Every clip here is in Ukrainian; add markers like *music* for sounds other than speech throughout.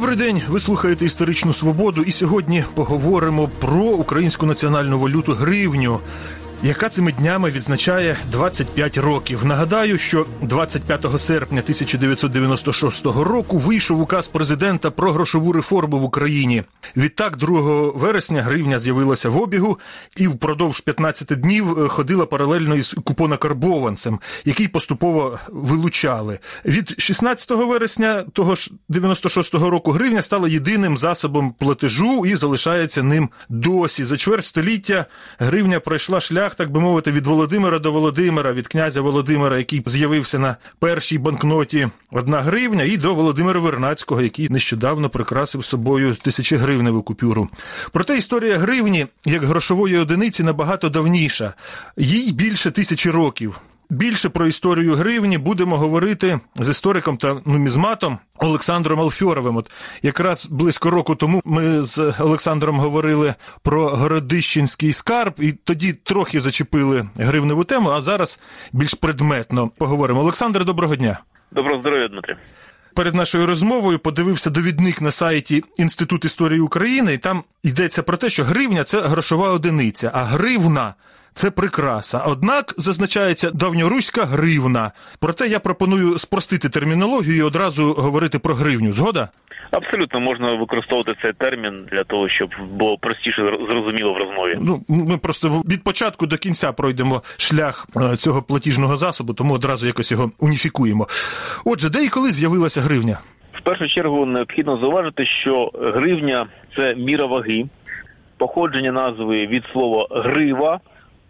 Добрий день. Ви слухаєте історичну свободу, і сьогодні поговоримо про українську національну валюту гривню яка цими днями відзначає 25 років. Нагадаю, що 25 серпня 1996 року вийшов указ президента про грошову реформу в Україні. Відтак, 2 вересня, гривня з'явилася в обігу і впродовж 15 днів е, ходила паралельно із купонакарбованцем, який поступово вилучали. Від 16 вересня того ж 96-го року гривня стала єдиним засобом платежу і залишається ним досі. За чверть століття гривня пройшла шлях шлях, так би мовити, від Володимира до Володимира, від князя Володимира, який з'явився на першій банкноті одна гривня, і до Володимира Вернацького, який нещодавно прикрасив собою тисячегривневу купюру. Проте історія гривні як грошової одиниці набагато давніша, їй більше тисячі років. Більше про історію гривні будемо говорити з істориком та нумізматом Олександром Алфьоровим. От якраз близько року тому ми з Олександром говорили про Городищенський скарб, і тоді трохи зачепили гривневу тему. А зараз більш предметно поговоримо. Олександр, доброго дня. Доброго здоров'я, Дмитрий. Перед нашою розмовою подивився довідник на сайті Інститут історії України, і там йдеться про те, що гривня це грошова одиниця, а гривна це прикраса. Однак зазначається давньоруська гривна. Проте я пропоную спростити термінологію і одразу говорити про гривню. Згода? Абсолютно можна використовувати цей термін для того, щоб було простіше зрозуміло в розмові. Ну ми просто від початку до кінця пройдемо шлях е, цього платіжного засобу, тому одразу якось його уніфікуємо. Отже, де і коли з'явилася гривня? В першу чергу необхідно зауважити, що гривня це міра ваги, походження назви від слова грива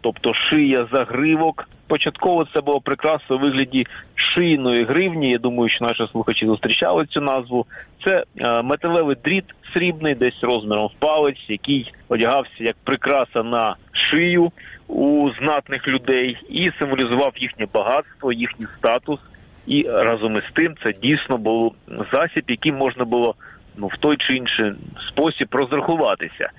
тобто шия загривок. Початково це було прикраса у вигляді шийної гривні. Я думаю, що наші слухачі зустрічали цю назву. Це е, металевий дріт срібний, десь розміром в палець, який одягався як прикраса на шию у знатних людей і символізував їхнє багатство, їхній статус. І разом із тим це дійсно був засіб, яким можна було ну в той чи інший спосіб розрахуватися.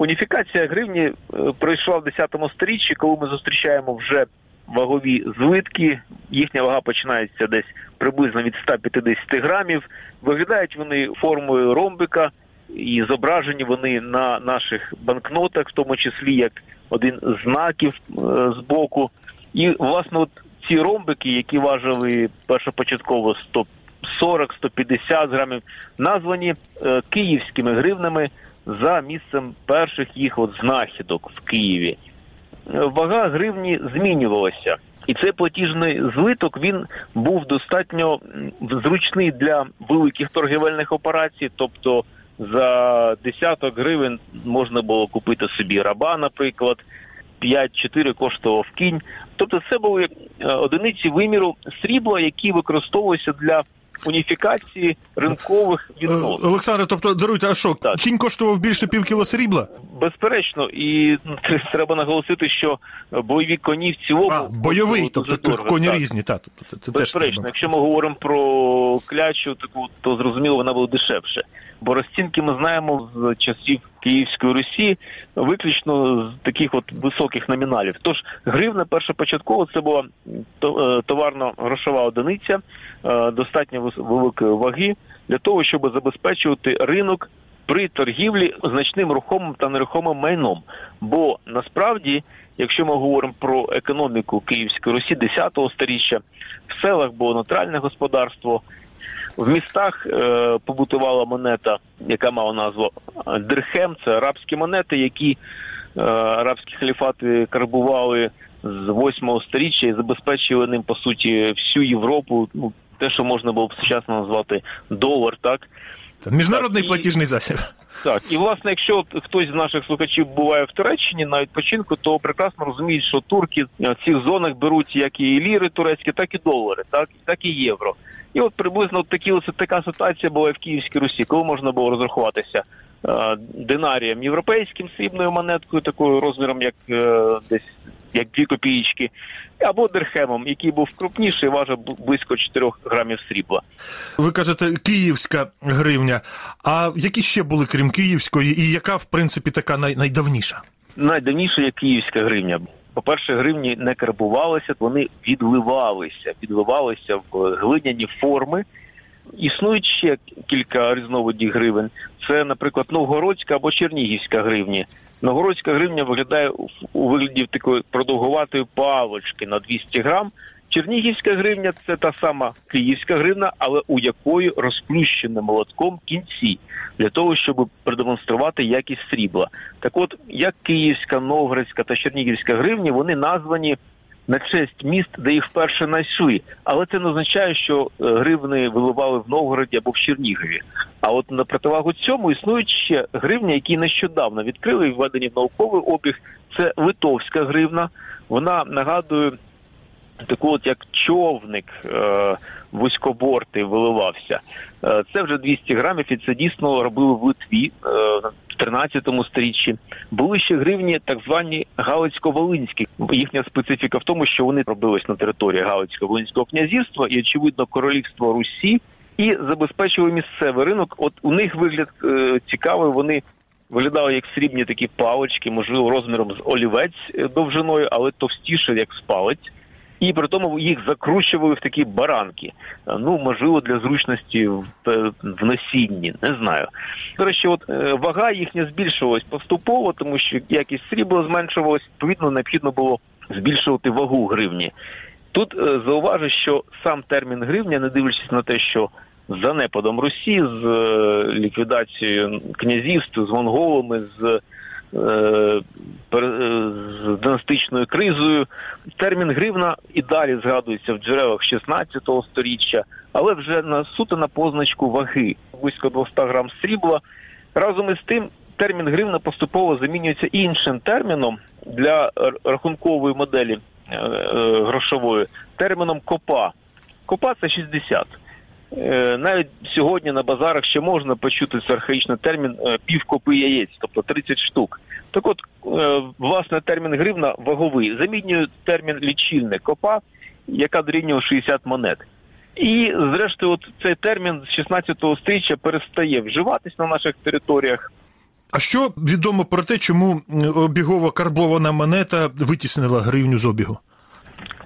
Уніфікація гривні е, пройшла в 10 сторіччі, коли ми зустрічаємо вже вагові злитки. Їхня вага починається десь приблизно від 150 грамів. Виглядають вони формою ромбика і зображені вони на наших банкнотах, в тому числі як один з знаків е, з боку. І власне, от ці ромбики, які важили першопочатково 140-150 грамів, названі е, київськими гривнами за місцем перших їх от знахідок в Києві. Вага гривні змінювалася. І цей платіжний злиток він був достатньо зручний для великих торгівельних операцій. Тобто за десяток гривень можна було купити собі раба, наприклад, 5-4 коштував кінь. Тобто, це були е, одиниці виміру срібла, які використовувалися для уніфікації ринкових е, відносин. Олександре, тобто даруйте, а що так. кінь коштував більше пів кіло срібла? Безперечно, і треба наголосити, що бойові коні в цілому А, бойовий, тобто дорого, коні так. різні, Та тобто це безперечно. Теж якщо ми говоримо про клячу, таку то зрозуміло вона буде дешевше. Бо розцінки ми знаємо з часів Київської Русі виключно з таких от високих номіналів. Тож гривна першопочатково це була е, товарно-грошова одиниця е, достатньо великої ваги для того, щоб забезпечувати ринок при торгівлі значним рухомим та нерухомим майном. Бо насправді, якщо ми говоримо про економіку Київської Русі 10-го сторіччя, в селах було нейтральне господарство. В містах е, побутувала монета, яка мала назву Дирхем. Це арабські монети, які е, арабські халіфати карбували з 8 сторіччя і забезпечили ним по суті всю Європу. Ну те, що можна було б сучасно назвати долар, так міжнародний так, платіжний засіб. Так, і власне, якщо хтось з наших слухачів буває в Туреччині на відпочинку, то прекрасно розуміють, що турки в цих зонах беруть як і ліри турецькі, так і долари, так так і євро. І от приблизно от такі ось така ситуація була в Київській Русі, коли можна було розрахуватися е, динарієм європейським срібною монеткою, такою розміром, як е, десь як дві копієчки, або дерхемом, який був крупніший, важив близько 4 грамів срібла. Ви кажете, київська гривня. А які ще були крім київської, і яка в принципі така най- найдавніша? Найдавніша є київська гривня. По-перше, гривні не карбувалися, вони відливалися, відливалися в глиняні форми. існують ще кілька різновидів гривень. Це, наприклад, новгородська або чернігівська гривні. Новгородська гривня виглядає у вигляді такої продовгуватої палочки на 200 грам. Чернігівська гривня це та сама київська гривна, але у якої розплющене молотком кінці для того, щоб продемонструвати якість срібла. Так, от як київська, новгородська та чернігівська гривні, вони названі на честь міст, де їх вперше знайшли. Але це не означає, що е, гривни виливали в Новгороді або в Чернігові. А от на противагу цьому існують ще гривні, які нещодавно відкрили і введені в науковий обіг. Це литовська гривна. Вона нагадує таку, от як човник е, вузькобортий виливався. Е, це вже 200 грамів, і це дійсно робили в Литві е, 13 сторіччі. Були ще гривні, так звані Галицько-Волинські. Їхня специфіка в тому, що вони робились на території Галицько-Волинського князівства і, очевидно, королівства Русі. І забезпечили місцевий ринок. От у них вигляд е, цікавий. Вони виглядали як срібні такі палички, можливо, розміром з олівець е, довжиною, але товстіше, як спалець і при тому їх закручували в такі баранки. Ну можливо, для зручності в, в носінні, не знаю. До речі, от е, вага їхня збільшувалась поступово, тому що якість срібла зменшувалась, відповідно, необхідно було збільшувати вагу гривні. Тут е, зауважу, що сам термін гривня, не дивлячись на те, що з занепадом Русі, з е, ліквідацією князівств, з монголами, з Е, з династичною кризою. Термін гривна і далі згадується в джерелах 16 сторіччя, але вже на суто на позначку ваги близько 200 грам срібла. Разом із тим, термін гривна поступово замінюється іншим терміном для рахункової моделі е, е, грошової терміном копа. Копа це 60. Е, навіть сьогодні на базарах ще можна почути цей архаїчний термін е, півкопи яєць, тобто 30 штук. Так от, е, власне, термін гривна ваговий замінює термін лічильник копа, яка дорівнює 60 монет. І, зрештою, от цей термін з 16 століття перестає вживатись на наших територіях. А що відомо про те, чому обігова карбована монета витіснила гривню з обігу?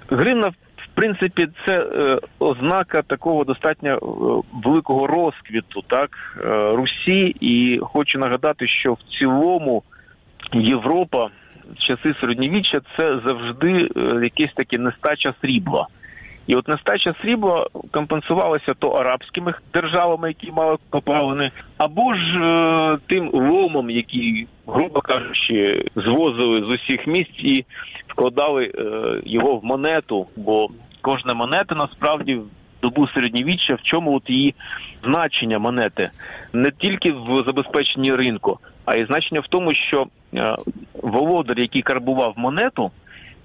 Гривна принципі, це е, ознака такого достатньо е, великого розквіту, так е, Русі, і хочу нагадати, що в цілому Європа часи середньовіччя це завжди якесь таке нестача срібла. І от нестача срібла компенсувалася то арабськими державами, які мали копалини, або ж е, тим ломом, який, грубо кажучи, звозили з усіх місць і вкладали е, його в монету. Бо кожна монета насправді в добу середньовіччя, в чому от її значення монети не тільки в забезпеченні ринку, а й значення в тому, що е, володар, який карбував монету,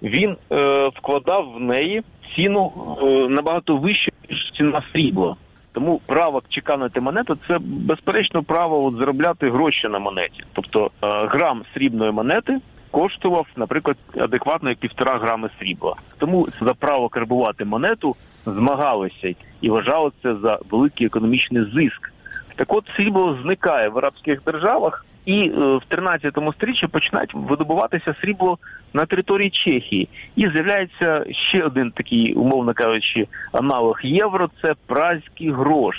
він е, вкладав в неї ціну е, набагато вищу, ніж ціна срібла. Тому право чеканити монету це безперечно право от заробляти гроші на монеті. Тобто е, грам срібної монети коштував, наприклад, адекватно як півтора грами срібла. Тому за право карбувати монету змагалися і вважали це за великий економічний зиск. Так от срібло зникає в арабських державах, і е, в 13 сторіччі починають видобуватися срібло на території Чехії. І з'являється ще один такий, умовно кажучи, аналог євро це празький грош.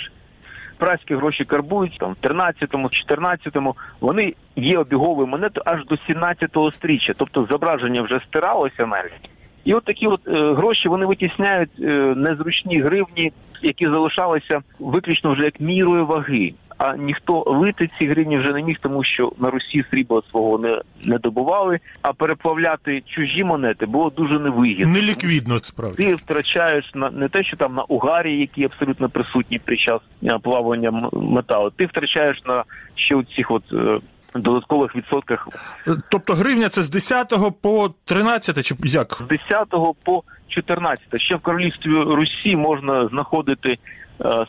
Празькі гроші карбують там в 13-му, 14-му, Вони є обіговою монетою аж до 17-го стріччя, тобто зображення вже стиралося навіть. І от такі от е, гроші вони витісняють е, незручні гривні, які залишалися виключно вже як мірою ваги. А ніхто лити ці гривні вже не міг, тому що на Русі срібла свого не не добували. А переплавляти чужі монети було дуже невигідно. Неліквідно справді. Ти втрачаєш на не те, що там на угарі, які абсолютно присутні під час е, плавання металу. Ти втрачаєш на ще у цих от. Е, додаткових відсотках, тобто гривня це з 10 по 13 чи як? З 10 по 14. Ще в королівстві Русі можна знаходити Е,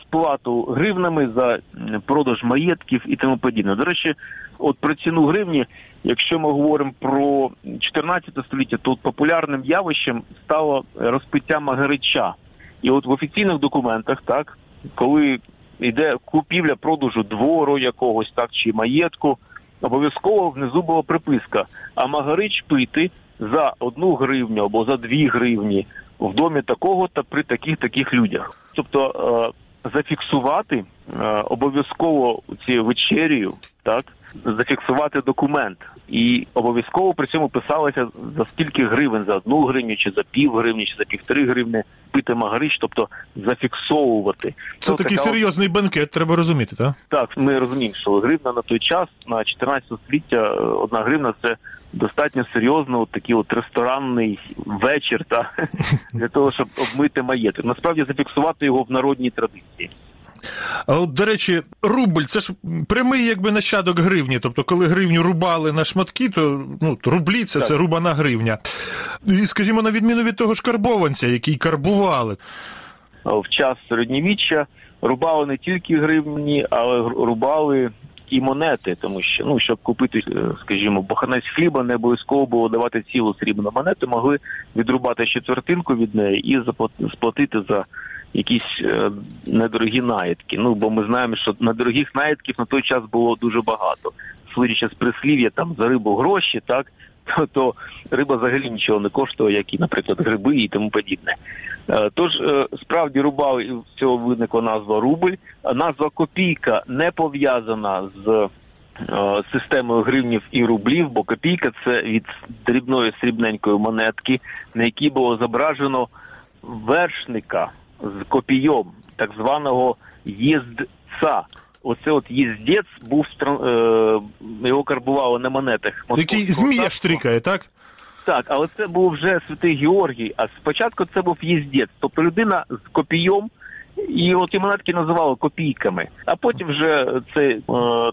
сплату гривнами за продаж маєтків і тому подібне. До речі, от про ціну гривні, якщо ми говоримо про 14 століття, то популярним явищем стало розпиття магарича. І от в офіційних документах, так коли йде купівля продажу двору якогось так чи маєтку, обов'язково внизу була приписка. А магарич пити за одну гривню або за дві гривні в домі такого та при таких таких людях. Тобто е, зафіксувати е, обов'язково цією вечерію, так зафіксувати документ, і обов'язково при цьому писалося за скільки гривень, за одну гривню, чи за пів гривні, чи за півтори гривни пити магарич, тобто зафіксовувати. Це Ну, такий така серйозний бенкет, треба розуміти, так? так, ми розуміємо, що гривна на той час, на 14 століття, одна гривна це достатньо серйозно от такий от ресторанний вечір, та *laughs* для того, щоб обмити маєток. Насправді зафіксувати його в народній традиції. А от, до речі, рубль це ж прямий якби нащадок гривні. Тобто, коли гривню рубали на шматки, то ну, рублі це, це рубана гривня. І, скажімо, на відміну від того ж карбованця, який карбували. В час середньовіччя рубали не тільки гривні, але рубали і монети, тому що ну щоб купити, е, скажімо, боханець хліба, не обов'язково було давати цілу срібну монету, могли відрубати четвертинку від неї і сплатити за якісь е, недорогі наїдки. Ну бо ми знаємо, що недорогих наїдків на той час було дуже багато. Судячи з прислів'я там за рибу гроші, так то, то риба взагалі нічого не коштує, як і, наприклад, гриби і тому подібне. Е, Тож е, справді рубали і цього виникла назва рубль. Назва копійка не пов'язана з е, системою гривнів і рублів, бо копійка це від дрібної срібненької монетки, на якій було зображено вершника з копійом, так званого їздця. Оце от їздець був е, його карбували на монетах. Який змія штрикає, так? Так, але це був вже святий Георгій, а спочатку це був їздець, тобто людина з копійом, і от і монетки називали копійками. А потім вже це е,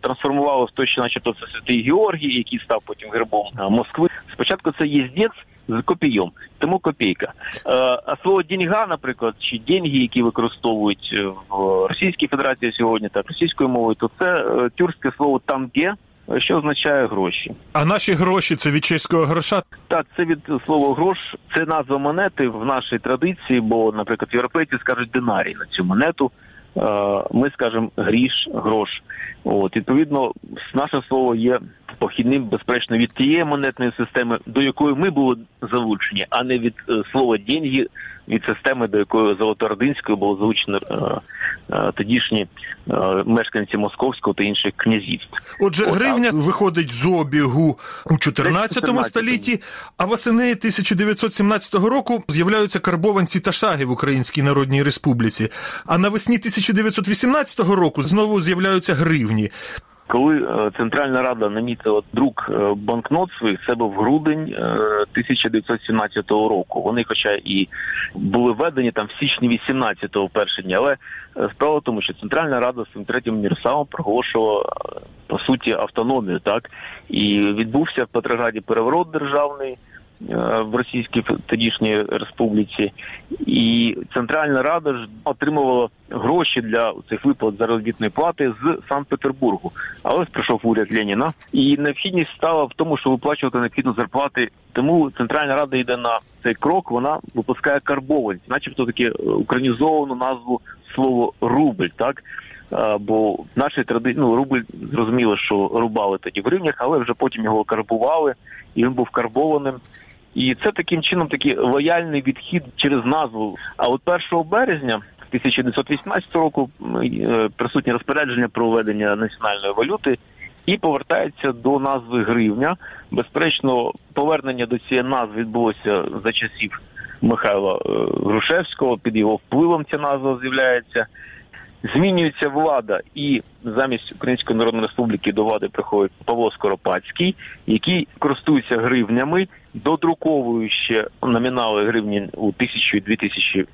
трансформувало в те, що начебто це святий Георгій, який став потім гербом Москви. Спочатку це їздець з копійом, тому копійка. Е, а слово діньга, наприклад, чи деньги, які використовують е, в Російській Федерації сьогодні, так російською мовою, то це е, тюркське слово тамге, е, що означає гроші. А наші гроші це від чеського гроша. Так, це від слова грош. Це назва монети в нашій традиції, бо, наприклад, європейці скажуть динарій на цю монету. Ми скажемо гріш, грош. От відповідно, наше слово є похідним, безперечно, від тієї монетної системи, до якої ми були залучені, а не від е, слова деньги, від системи, до якої Золотоординської було залучено е, е, тодішні е, мешканці московського та інших князівств. Отже, От, гривня виходить з обігу у 14 столітті, а восени 1917 року з'являються карбованці та шаги в Українській Народній Республіці. А навесні 1918 року знову з'являються гривні. Коли е, Центральна Рада намітила друк е, банкнот своїх, це був грудень е, 1917 року. Вони, хоча і були введені там в січні 18-го перші дні, але е, справа в тому, що Центральна Рада своїм третім універсалом проголошувала е, по суті автономію, так і відбувся в Петрограді переворот державний. Е, В Російській тодішній республіці, і Центральна Рада ж отримувала гроші для цих виплат заробітної плати з Санкт-Петербургу. Але ось прийшов уряд Леніна, і необхідність стала в тому, що виплачувати необхідно зарплати. Тому Центральна Рада йде на цей крок. Вона випускає карбованці, начебто таки е, українізовану назву слово рубль, так. Бо в нашій традиції ну, рубль зрозуміло, що рубали тоді в гривнях, але вже потім його карбували, і він був карбованим. І це таким чином такий лояльний відхід через назву. А от 1 березня 1918 року е, присутнє розпорядження про введення національної валюти і повертається до назви гривня. Безперечно, повернення до цієї назви відбулося за часів Михайла е, Грушевського. Під його впливом ця назва з'являється. Змінюється влада, і замість Української Народної Республіки до влади приходить Павло Скоропадський, який користується гривнями, додруковуючи номінали гривні у тисячу і дві тисячі,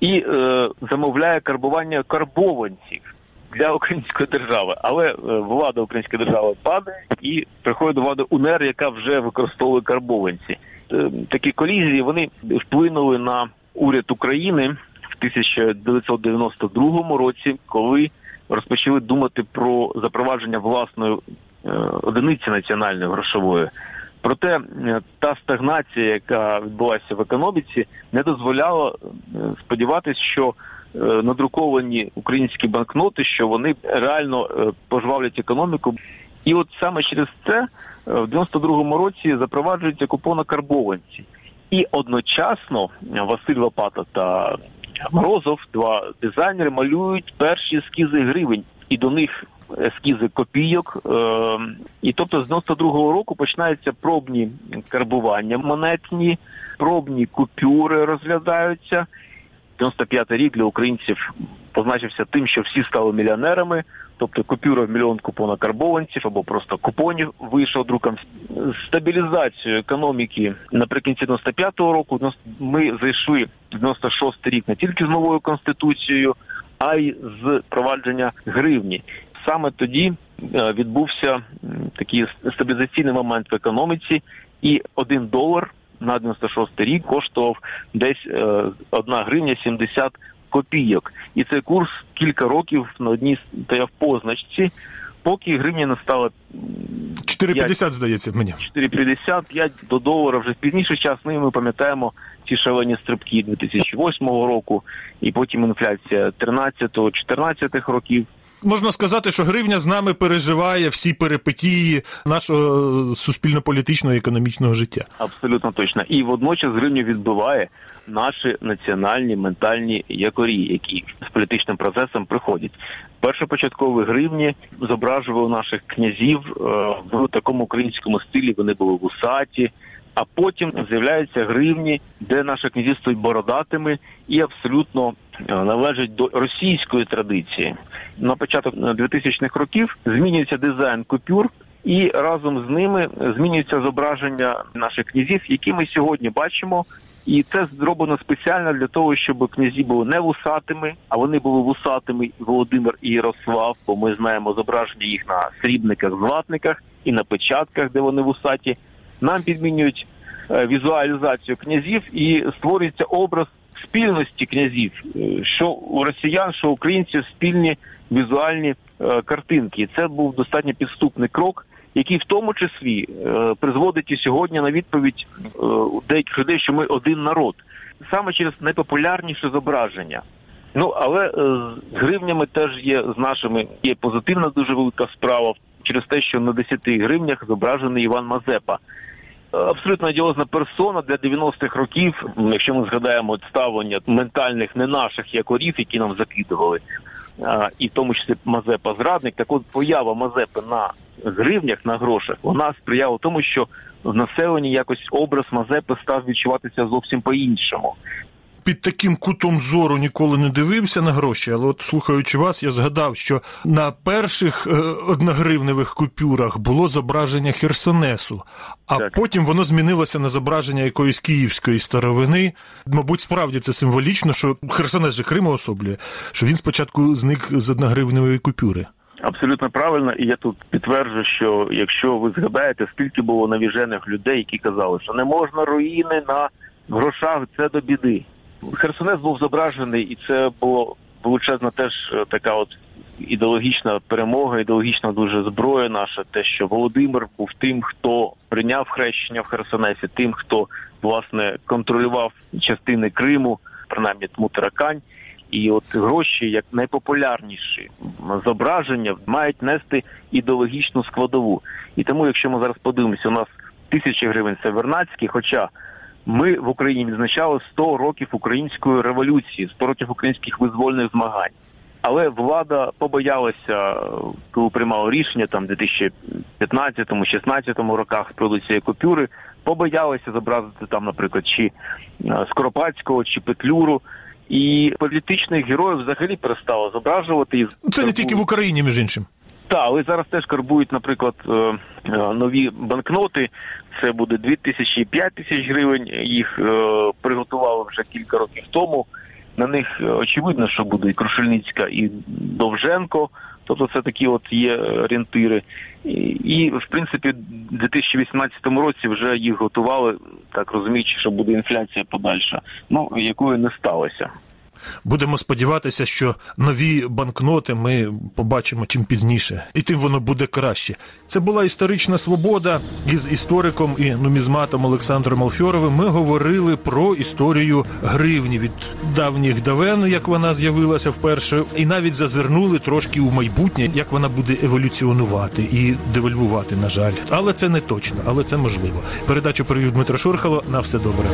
і е, замовляє карбування карбованців для української держави. Але е, влада української держави падає і приходить до влади УНР, яка вже використовує карбованці. Е, такі колізії вони вплинули на уряд України в 1992 році, коли розпочали думати про запровадження власної е, одиниці національної грошової. Проте е, та стагнація, яка відбулася в економіці, не дозволяла е, сподіватися, що надруковані українські банкноти, що вони реально пожвавлять економіку. І от саме через це в 92-му році запроваджуються купони карбованці. І одночасно Василь Лопата та Морозов, два дизайнери малюють перші ескізи гривень, і до них ескізи копійок. Е, і тобто з 92-го року починаються пробні карбування монетні, пробні купюри розглядаються. 95-й рік для українців позначився тим, що всі стали мільйонерами. Тобто купюра в мільйон купона карбованців або просто купонів вийшов друком. Стабілізацію економіки наприкінці 95-го року ми зайшли в 96-й рік не тільки з новою конституцією, а й з провадження гривні. Саме тоді е, відбувся такий стабілізаційний момент в економіці, і один долар на 96 рік коштував десь е, одна гривня 70 копійок. І цей курс кілька років на одній стояв позначці, поки гривня не стала 4,50, здається, мені 4,50, 5 до долара вже в пізніший час. Ну і ми пам'ятаємо ці шалені стрибки 2008 року, і потім інфляція 13-14 років. Можна сказати, що гривня з нами переживає всі перипетії нашого суспільно-політичного і економічного життя. Абсолютно точно. І водночас гривню відбиває наші національні ментальні якорі, які з політичним процесом приходять. Першопочаткові гривні зображували наших князів е, в такому українському стилі. Вони були вусаті. А потім з'являються гривні, де наші князі стоять бородатими і абсолютно е, належать до російської традиції. На початок 2000-х років змінюється дизайн купюр. І разом з ними змінюється зображення наших князів, які ми сьогодні бачимо. І це зроблено спеціально для того, щоб князі були не вусатими, а вони були вусатими Володимир і Ярослав. Бо ми знаємо зображення їх на срібниках, златниках і на печатках, де вони вусаті. Нам підмінюють е, візуалізацію князів і створюється образ спільності князів, е, що у росіян, що українців спільні візуальні е, картинки. Це був достатньо підступний крок, який в тому числі призводить і сьогодні на відповідь у деяких людей, що ми один народ, саме через найпопулярніше зображення. Ну але з гривнями теж є з нашими є позитивна дуже велика справа через те, що на 10 гривнях зображений Іван Мазепа. Абсолютно одіозна персона для 90-х років, якщо ми згадаємо ставлення ментальних не наших якорів, які нам закидували, і в тому числі Мазепа зрадник, так от поява Мазепи на гривнях на грошах вона сприяла тому, що в населенні якось образ Мазепи став відчуватися зовсім по іншому під таким кутом зору ніколи не дивився на гроші, але от слухаючи вас, я згадав, що на перших е, одногривневих купюрах було зображення Херсонесу, а так. потім воно змінилося на зображення якоїсь київської старовини. Мабуть, справді це символічно, що Херсонес же Крим особлює, що він спочатку зник з одногривневої купюри. Абсолютно правильно, і я тут підтверджую, що якщо ви згадаєте, скільки було навіжених людей, які казали, що не можна руїни на грошах, це до біди. Херсонес був зображений, і це було величезна теж е, така от ідеологічна перемога, ідеологічна дуже зброя наша. Те, що Володимир був тим, хто прийняв хрещення в Херсонесі, тим, хто власне контролював частини Криму, принаймні Тмутаракань. І от гроші, як найпопулярніші зображення, мають нести ідеологічну складову. І тому, якщо ми зараз подивимося, у нас тисячі гривень це Вернацький, хоча ми в Україні відзначали 100 років української революції, 100 років українських визвольних змагань. Але влада побоялася, коли приймала рішення там 2015-16 роках про цієї купюри, побоялася зобразити там, наприклад, чи е, Скоропадського, чи Петлюру. І політичних героїв взагалі перестало зображувати. Це не тільки в Україні, між іншим. Так, але зараз теж карбують, наприклад, е, е, нові банкноти. Це буде 2 тисячі і 5 тисяч гривень. Їх е, приготували вже кілька років тому. На них очевидно, що буде і Крушельницька, і Довженко. Тобто це такі от є орієнтири. І, і в принципі, в 2018 році вже їх готували, так розуміючи, що буде інфляція подальша, ну якої не сталося. Будемо сподіватися, що нові банкноти ми побачимо чим пізніше, і тим воно буде краще. Це була історична свобода із істориком і нумізматом Олександром Алфьоровим. Ми говорили про історію гривні від давніх давен, як вона з'явилася вперше, і навіть зазирнули трошки у майбутнє, як вона буде еволюціонувати і девальвувати. На жаль, але це не точно, але це можливо. Передачу провів Дмитро Шурхало. На все добре.